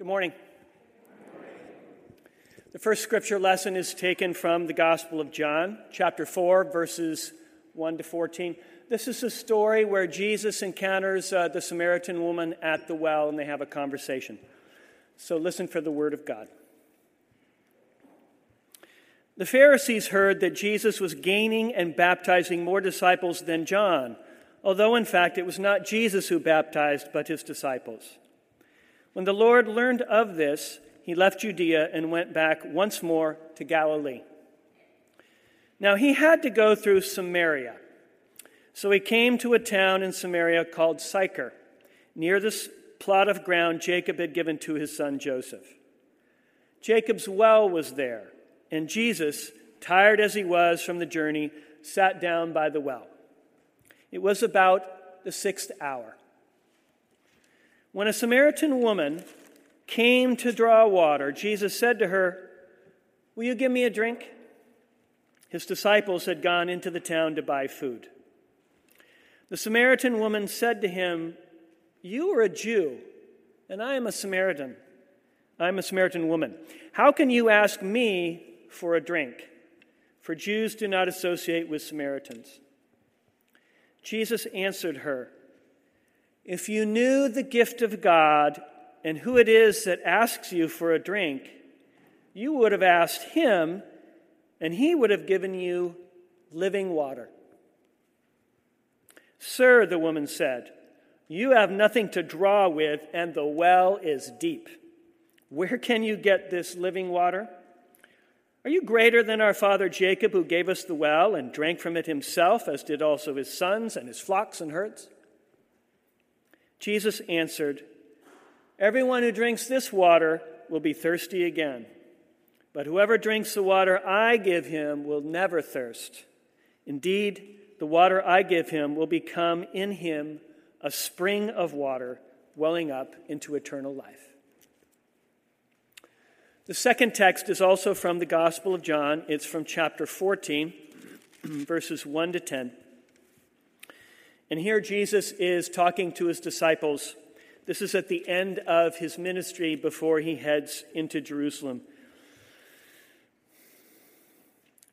Good morning. The first scripture lesson is taken from the Gospel of John, chapter 4, verses 1 to 14. This is a story where Jesus encounters uh, the Samaritan woman at the well and they have a conversation. So listen for the word of God. The Pharisees heard that Jesus was gaining and baptizing more disciples than John, although in fact it was not Jesus who baptized, but his disciples. When the Lord learned of this, he left Judea and went back once more to Galilee. Now he had to go through Samaria. So he came to a town in Samaria called Sychar, near this plot of ground Jacob had given to his son Joseph. Jacob's well was there, and Jesus, tired as he was from the journey, sat down by the well. It was about the sixth hour. When a Samaritan woman came to draw water, Jesus said to her, Will you give me a drink? His disciples had gone into the town to buy food. The Samaritan woman said to him, You are a Jew, and I am a Samaritan. I am a Samaritan woman. How can you ask me for a drink? For Jews do not associate with Samaritans. Jesus answered her, If you knew the gift of God and who it is that asks you for a drink, you would have asked him, and he would have given you living water. Sir, the woman said, you have nothing to draw with, and the well is deep. Where can you get this living water? Are you greater than our father Jacob, who gave us the well and drank from it himself, as did also his sons and his flocks and herds? Jesus answered, Everyone who drinks this water will be thirsty again. But whoever drinks the water I give him will never thirst. Indeed, the water I give him will become in him a spring of water welling up into eternal life. The second text is also from the Gospel of John. It's from chapter 14, verses 1 to 10. And here Jesus is talking to his disciples this is at the end of his ministry before he heads into Jerusalem.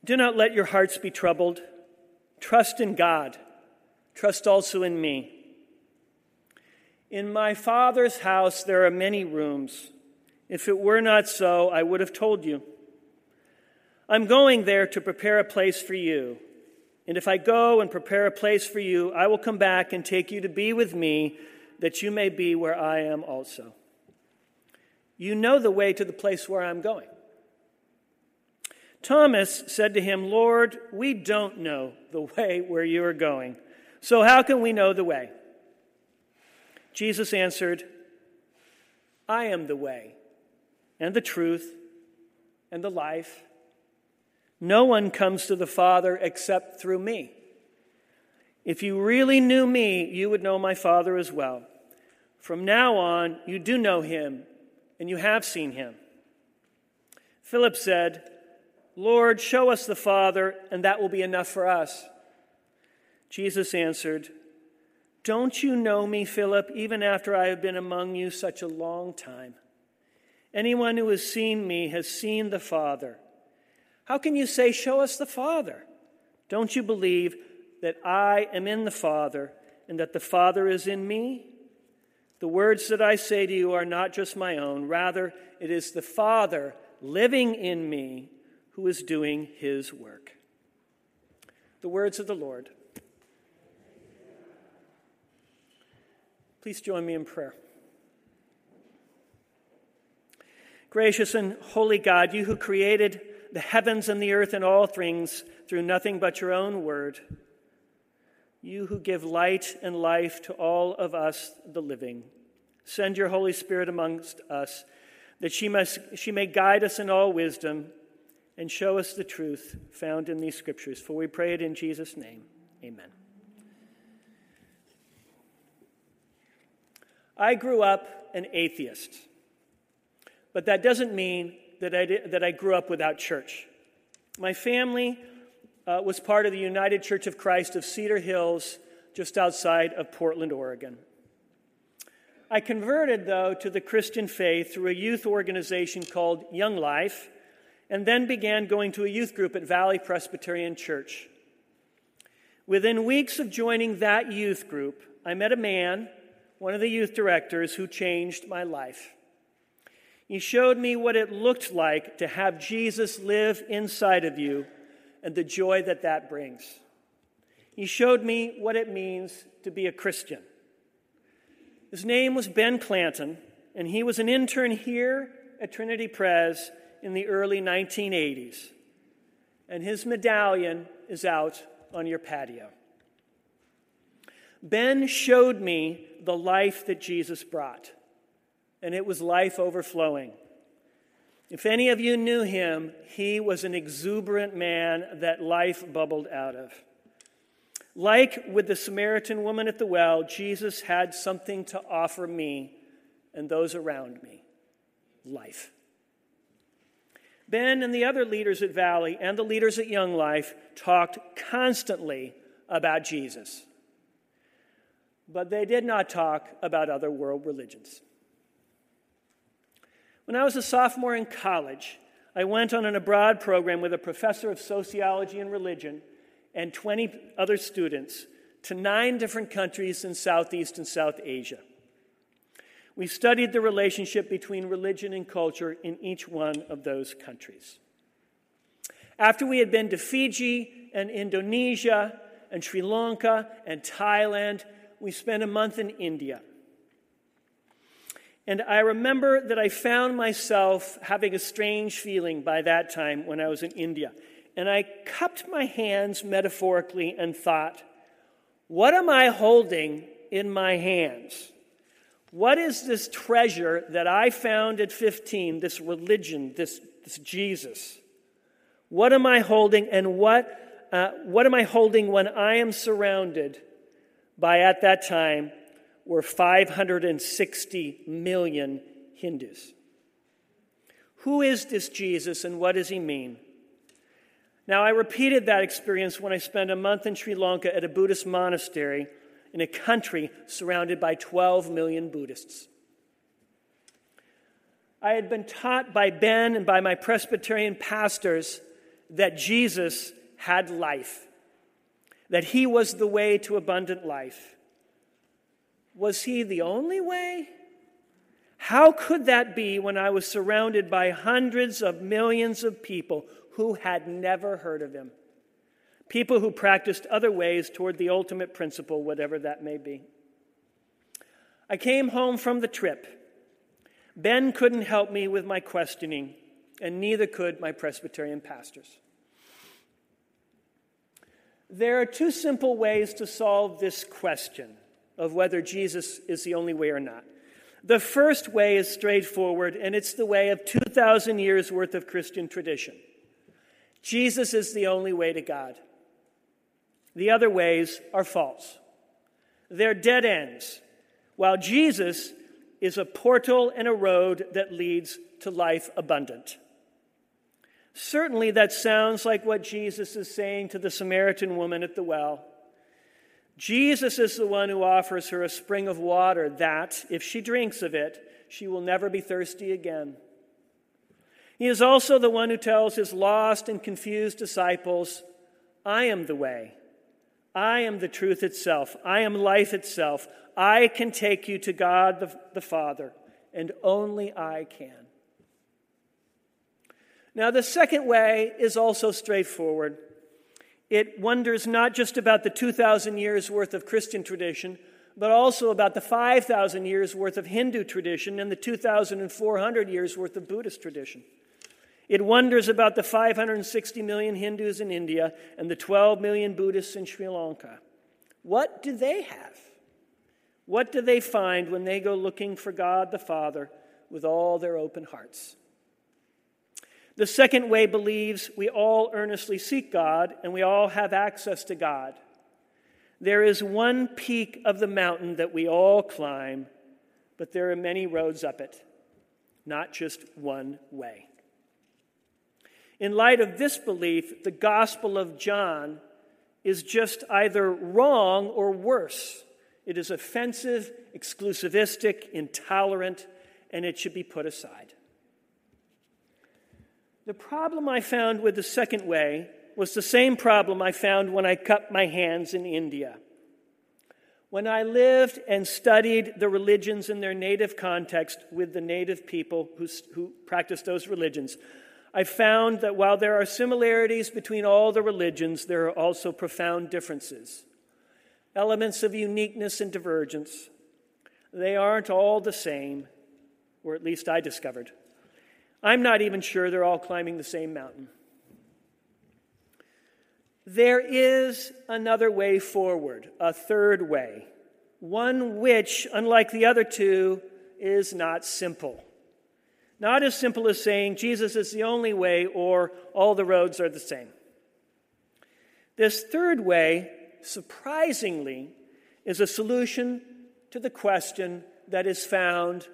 Do not let your hearts be troubled. Trust in God. Trust also in me. In my Father's house there are many rooms. If it were not so, I would have told you. I'm going there to prepare a place for you. And if I go and prepare a place for you, I will come back and take you to be with me that you may be where I am also. You know the way to the place where I'm going. Thomas said to him, Lord, we don't know the way where you are going, so how can we know the way? Jesus answered, I am the way, and the truth, and the life. No one comes to the Father except through me. If you really knew me, you would know my Father as well. From now on, you do know him, and you have seen him. Philip said, Lord, show us the Father, and that will be enough for us. Jesus answered, Don't you know me, Philip, even after I have been among you such a long time? Anyone who has seen me has seen the Father. How can you say, Show us the Father? Don't you believe that I am in the Father and that the Father is in me? The words that I say to you are not just my own, rather, it is the Father living in me who is doing his work. The words of the Lord. Please join me in prayer. Gracious and holy God, you who created the heavens and the earth and all things through nothing but your own word you who give light and life to all of us, the living. Send your Holy Spirit amongst us, that she, must, she may guide us in all wisdom and show us the truth found in these scriptures. For we pray it in Jesus' name. Amen. I grew up an atheist, but that doesn't mean that I, did, that I grew up without church. My family uh, was part of the United Church of Christ of Cedar Hills, just outside of Portland, Oregon. I converted, though, to the Christian faith through a youth organization called Young Life, and then began going to a youth group at Valley Presbyterian Church. Within weeks of joining that youth group, I met a man, one of the youth directors, who changed my life. He showed me what it looked like to have Jesus live inside of you and the joy that that brings. He showed me what it means to be a Christian. His name was Ben Clanton, and he was an intern here at Trinity Pres in the early 1980s. And his medallion is out on your patio. Ben showed me the life that Jesus brought, and it was life overflowing. If any of you knew him, he was an exuberant man that life bubbled out of. Like with the Samaritan woman at the well, Jesus had something to offer me and those around me life. Ben and the other leaders at Valley and the leaders at Young Life talked constantly about Jesus. But they did not talk about other world religions. When I was a sophomore in college, I went on an abroad program with a professor of sociology and religion and 20 other students to nine different countries in Southeast and South Asia. We studied the relationship between religion and culture in each one of those countries. After we had been to Fiji and Indonesia and Sri Lanka and Thailand, we spent a month in India. And I remember that I found myself having a strange feeling by that time when I was in India and I cupped my hands metaphorically and thought, what am I holding in my hands? What is this treasure that I found at 15, this religion, this, this Jesus? What am I holding, and what, uh, what am I holding when I am surrounded by, at that time, were 560 million Hindus? Who is this Jesus, and what does he mean? Now, I repeated that experience when I spent a month in Sri Lanka at a Buddhist monastery in a country surrounded by 12 million Buddhists. I had been taught by Ben and by my Presbyterian pastors that Jesus had life, that he was the way to abundant life. Was he the only way? How could that be when I was surrounded by hundreds of millions of people who had never heard of him. People who practiced other ways toward the ultimate principle, whatever that may be. I came home from the trip. Ben couldn't help me with my questioning, and neither could my Presbyterian pastors. There are two simple ways to solve this question of whether Jesus is the only way or not. The first way is straightforward, and it's the way of 2,000 years worth of Christian tradition. Jesus is the only way to God. The other ways are false. They're dead ends, while Jesus is a portal and a road that leads to life abundant. Certainly, that sounds like what Jesus is saying to the Samaritan woman at the well. Jesus is the one who offers her a spring of water that, if she drinks of it, she will never be thirsty again. He is also the one who tells his lost and confused disciples, I am the way. I am the truth itself. I am life itself. I can take you to God the, the Father, and only I can. Now, the second way is also straightforward. It wonders not just about the 2,000 years worth of Christian tradition, but also about the 5,000 years worth of Hindu tradition and the 2,400 years worth of Buddhist tradition. It wonders about the 560 million Hindus in India and the 12 million Buddhists in Sri Lanka. What do they have? What do they find when they go looking for God the Father with all their open hearts? The second way believes we all earnestly seek God and we all have access to God. There is one peak of the mountain that we all climb, but there are many roads up it, not just one way. In light of this belief, the Gospel of John is just either wrong or worse It is offensive, exclusivistic, intolerant, and it should be put aside. The problem I found with the second way was the same problem I found when I cut my hands in India. When I lived and studied the religions in their native context with the native people who, who practiced those religions, I found that while there are similarities between all the religions, there are also profound differences, elements of uniqueness and divergence. They aren't all the same, or at least I discovered. I'm not even sure they're all climbing the same mountain. There is another way forward, a third way, one which, unlike the other two, is not simple. Not as simple as saying Jesus is the only way or all the roads are the same. This third way, surprisingly, is a solution to the question that is found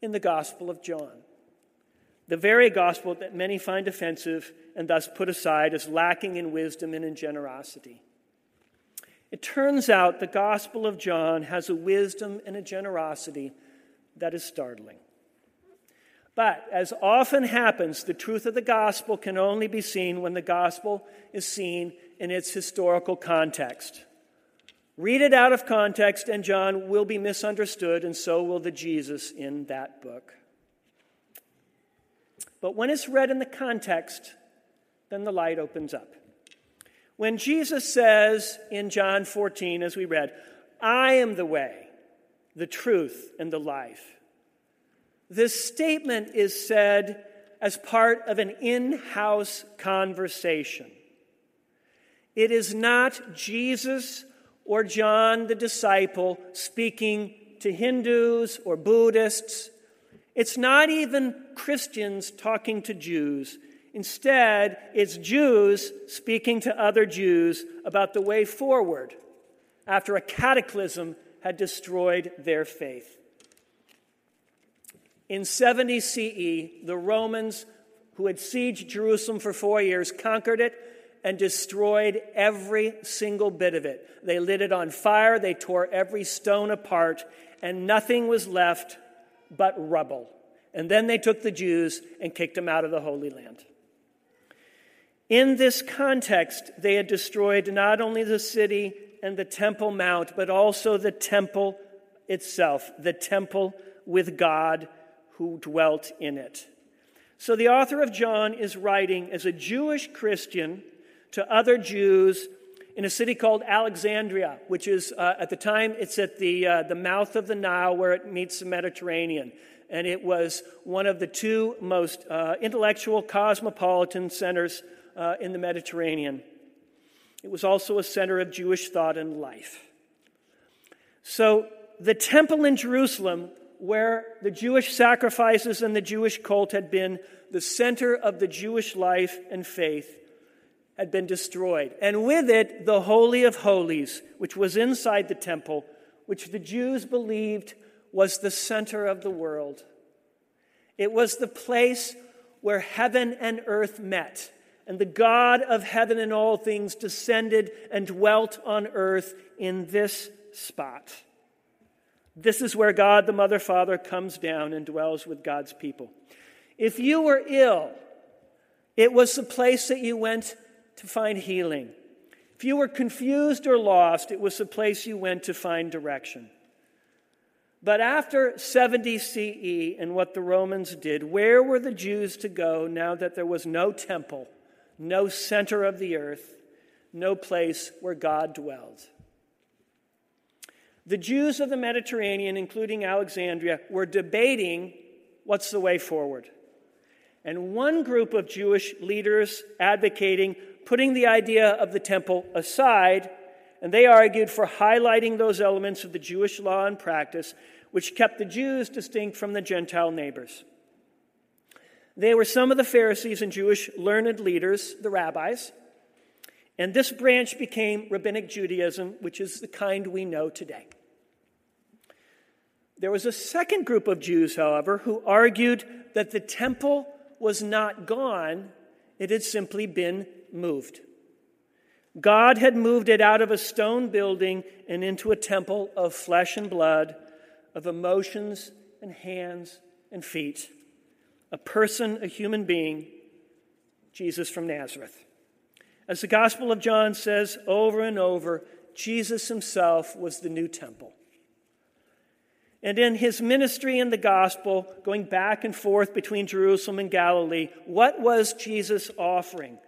in the Gospel of John. The very gospel that many find offensive and thus put aside as lacking in wisdom and in generosity. It turns out the Gospel of John has a wisdom and a generosity that is startling. But as often happens, the truth of the gospel can only be seen when the gospel is seen in its historical context. Read it out of context, and John will be misunderstood, and so will the Jesus in that book. But when it's read in the context, then the light opens up. When Jesus says in John 14, as we read, I am the way, the truth, and the life this statement is said as part of an in house conversation. It is not Jesus or John the disciple speaking to Hindus or Buddhists. It's not even Christians talking to Jews. Instead, it's Jews speaking to other Jews about the way forward after a cataclysm had destroyed their faith. In 70 CE, the Romans, who had sieged Jerusalem for four years, conquered it and destroyed every single bit of it. They lit it on fire, they tore every stone apart, and nothing was left but rubble. And then they took the Jews and kicked them out of the Holy Land. In this context, they had destroyed not only the city and the Temple Mount, but also the temple itself, the temple with God who dwelt in it. So the author of John is writing as a Jewish Christian to other Jews in a city called Alexandria, which is uh, at the time it's at the, uh, the mouth of the Nile where it meets the Mediterranean. And it was one of the two most uh, intellectual cosmopolitan centers uh, in the Mediterranean. It was also a center of Jewish thought and life. So the temple in Jerusalem where the Jewish sacrifices and the Jewish cult had been the center of the Jewish life and faith, had been destroyed. And with it, the Holy of Holies, which was inside the temple, which the Jews believed was the center of the world. It was the place where heaven and earth met, and the God of heaven and all things descended and dwelt on earth in this spot. This is where God the Mother Father comes down and dwells with God's people. If you were ill, it was the place that you went to find healing. If you were confused or lost, it was the place you went to find direction. But after 70 CE and what the Romans did, where were the Jews to go now that there was no temple, no center of the earth, no place where God dwelled? The Jews of the Mediterranean, including Alexandria, were debating what's the way forward. And one group of Jewish leaders advocating putting the idea of the temple aside, and they argued for highlighting those elements of the Jewish law and practice which kept the Jews distinct from the Gentile neighbors. They were some of the Pharisees and Jewish learned leaders, the rabbis, and this branch became Rabbinic Judaism, which is the kind we know today. There was a second group of Jews, however, who argued that the temple was not gone, it had simply been moved. God had moved it out of a stone building and into a temple of flesh and blood, of emotions and hands and feet. A person, a human being, Jesus from Nazareth. As the Gospel of John says over and over, Jesus himself was the new temple. And in his ministry in the gospel, going back and forth between Jerusalem and Galilee, what was Jesus offering?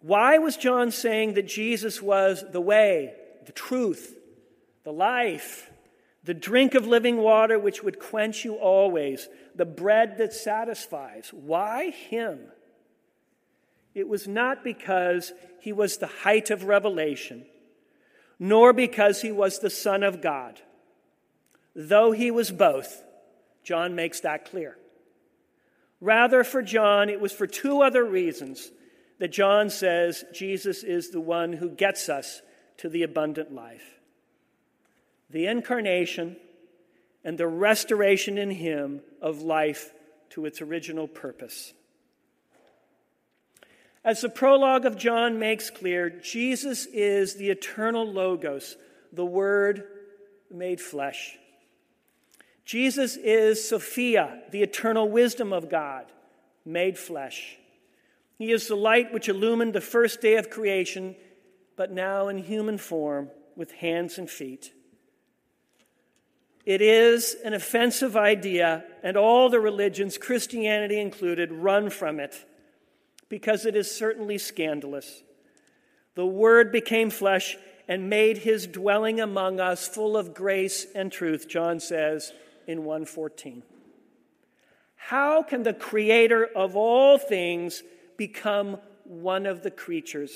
Why was John saying that Jesus was the way, the truth, the life, the drink of living water which would quench you always, the bread that satisfies? Why him? It was not because he was the height of revelation, nor because he was the Son of God. Though he was both, John makes that clear. Rather, for John, it was for two other reasons that John says Jesus is the one who gets us to the abundant life the incarnation and the restoration in him of life to its original purpose. As the prologue of John makes clear, Jesus is the eternal Logos, the Word made flesh. Jesus is Sophia, the eternal wisdom of God, made flesh. He is the light which illumined the first day of creation, but now in human form with hands and feet. It is an offensive idea, and all the religions, Christianity included, run from it because it is certainly scandalous. The Word became flesh and made his dwelling among us full of grace and truth, John says in 114. How can the creator of all things become one of the creatures?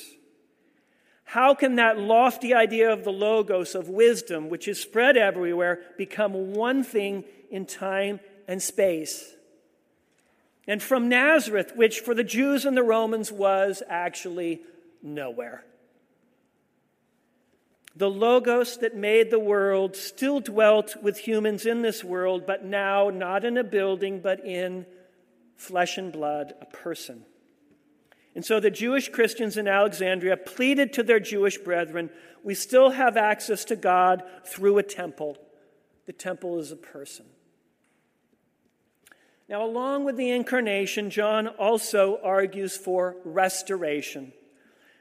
How can that lofty idea of the Logos, of wisdom, which is spread everywhere, become one thing in time and space? And from Nazareth, which for the Jews and the Romans was actually nowhere. The Logos that made the world still dwelt with humans in this world, but now not in a building, but in flesh and blood, a person. And so the Jewish Christians in Alexandria pleaded to their Jewish brethren we still have access to God through a temple. The temple is a person. Now, along with the incarnation, John also argues for restoration.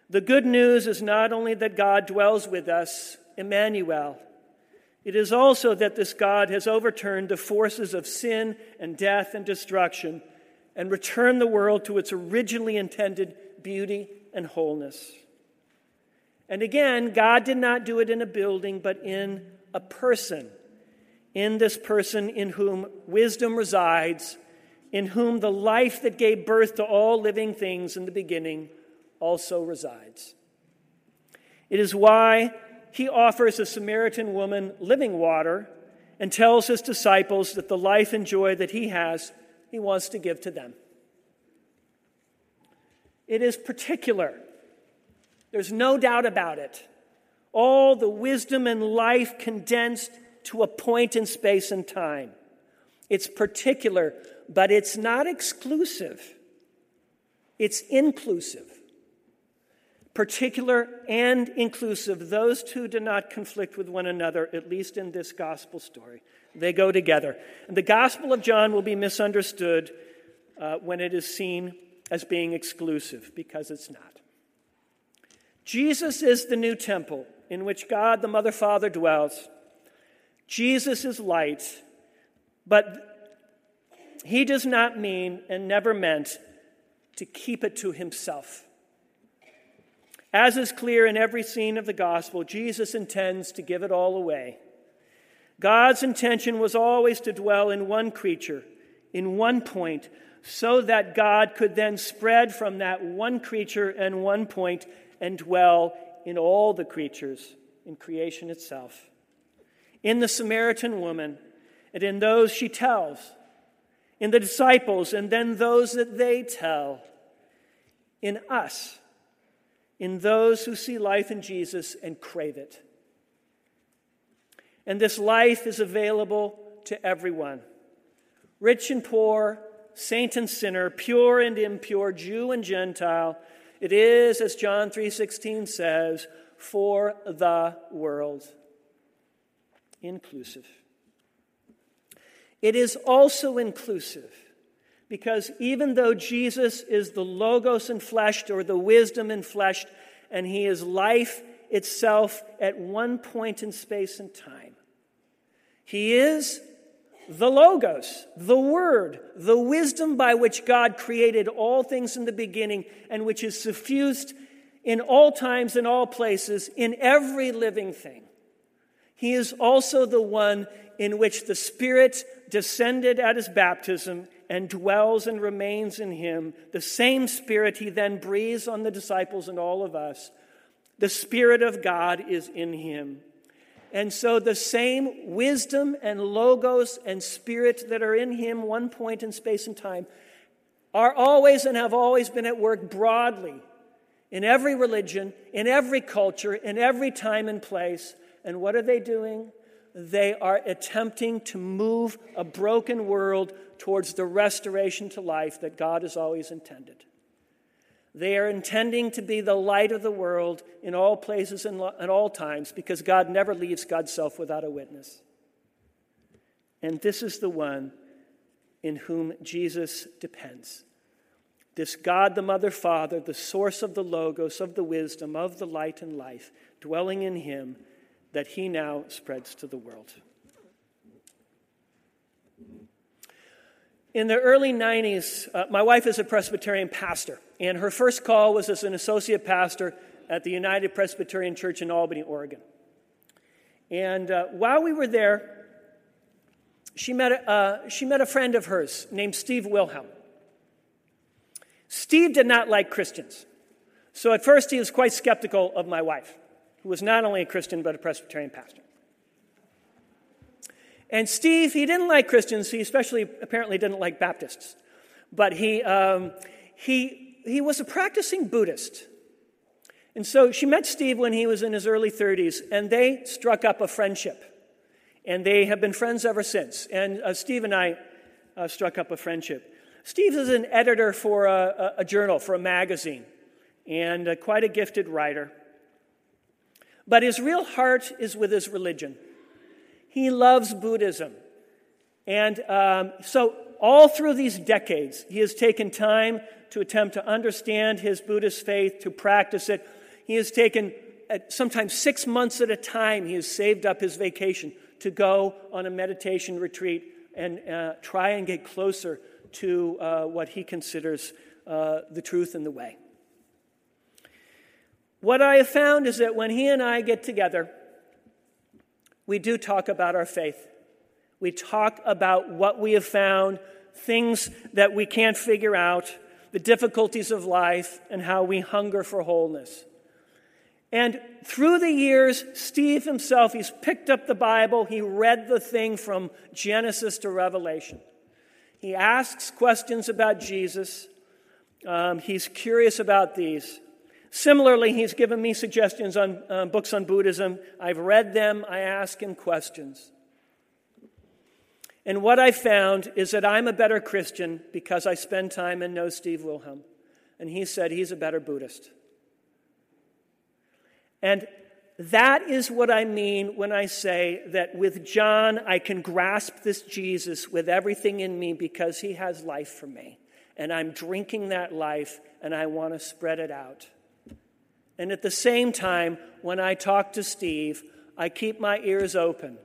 The good news is not only that God dwells with us, Emmanuel, it is also that this God has overturned the forces of sin and death and destruction and return the world to its originally intended beauty and wholeness. And again, God did not do it in a building, but in a person. In this person in whom wisdom resides, in whom the life that gave birth to all living things in the beginning also resides. It is why he offers a Samaritan woman living water and tells his disciples that the life and joy that he has he wants to give to them. It is particular. There's no doubt about it. All the wisdom and life condensed to a point in space and time. It's particular, but it's not exclusive, it's inclusive. Particular and inclusive, those two do not conflict with one another, at least in this gospel story. They go together. And the Gospel of John will be misunderstood uh, when it is seen as being exclusive, because it's not. Jesus is the new temple in which God the Mother Father dwells. Jesus is light, but he does not mean and never meant to keep it to himself. As is clear in every scene of the gospel, Jesus intends to give it all away. God's intention was always to dwell in one creature, in one point, so that God could then spread from that one creature and one point and dwell in all the creatures, in creation itself. In the Samaritan woman, and in those she tells, in the disciples, and then those that they tell, in us, in those who see life in Jesus and crave it. And this life is available to everyone rich and poor, saint and sinner, pure and impure, Jew and Gentile, It is, as John 3:16 says, for the world. Inclusive. It is also inclusive because even though Jesus is the Logos in enfleshed or the wisdom in enfleshed, and he is life itself at one point in space and time, he is the Logos, the Word, the wisdom by which God created all things in the beginning and which is suffused in all times and all places in every living thing. He is also the one in which the Spirit descended at his baptism and dwells and remains in him. The same Spirit he then breathes on the disciples and all of us. The Spirit of God is in him. And so the same wisdom and logos and spirit that are in him, one point in space and time, are always and have always been at work broadly in every religion, in every culture, in every time and place. And what are they doing? They are attempting to move a broken world towards the restoration to life that God has always intended. They are intending to be the light of the world in all places and at all times because God never leaves God's self without a witness. And this is the one in whom Jesus depends. This God, the Mother, Father, the source of the Logos, of the wisdom, of the light and life, dwelling in Him, that He now spreads to the world. In the early 90s, uh, my wife is a Presbyterian pastor, and her first call was as an associate pastor at the United Presbyterian Church in Albany, Oregon. And uh, while we were there, she met, uh, she met a friend of hers named Steve Wilhelm. Steve did not like Christians. So at first, he was quite skeptical of my wife, who was not only a Christian, but a Presbyterian pastor. And Steve, he didn't like Christians. He especially apparently didn't like Baptists. But he, um, he, he was a practicing Buddhist. And so she met Steve when he was in his early 30s, and they struck up a friendship. And they have been friends ever since. And uh, Steve and I uh, struck up a friendship. Steve is an editor for a, a, journal, for a magazine, and uh, quite a gifted writer. But his real heart is with his religion. He loves Buddhism. And um, so, all through these decades, he has taken time to attempt to understand his Buddhist faith, to practice it. He has taken sometimes six months at a time, he has saved up his vacation to go on a meditation retreat and uh, try and get closer to uh, what he considers uh, the truth and the way. What I have found is that when he and I get together, we do talk about our faith. We talk about what we have found, things that we can't figure out, the difficulties of life, and how we hunger for wholeness. And through the years, Steve himself, he's picked up the Bible, he read the thing from Genesis to Revelation. He asks questions about Jesus. Um, he's curious about these. Similarly, he's given me suggestions on uh, books on Buddhism. I've read them, I ask him questions. And what I found is that I'm a better Christian because I spend time and know Steve Wilhelm. And he said he's a better Buddhist. And that is what I mean when I say that with John, I can grasp this Jesus with everything in me because he has life for me. And I'm drinking that life and I want to spread it out. And at the same time, when I talk to Steve, I keep my ears open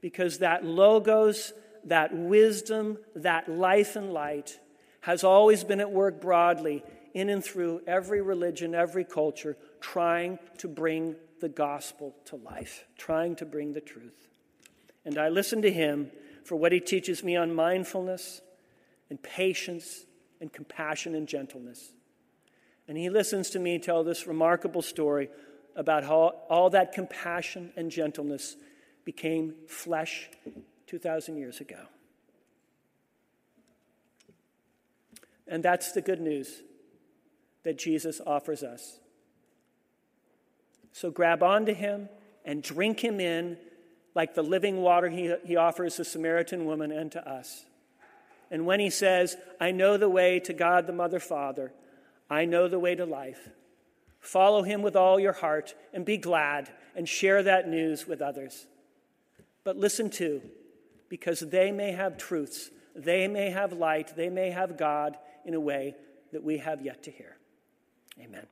because that logos, that wisdom, that life and light has always been at work broadly in and through every religion, every culture, trying to bring the gospel to life, trying to bring the truth. And I listen to him for what he teaches me on mindfulness and patience and compassion and gentleness. And he listens to me tell this remarkable story about how all that compassion and gentleness became flesh 2,000 years ago. And that's the good news that Jesus offers us. So grab onto him and drink him in like the living water he, he offers the Samaritan woman and to us. And when he says, I know the way to God the Mother Father, I know the way to life. Follow him with all your heart and be glad and share that news with others. But listen too, because they may have truths, they may have light, they may have God in a way that we have yet to hear. Amen.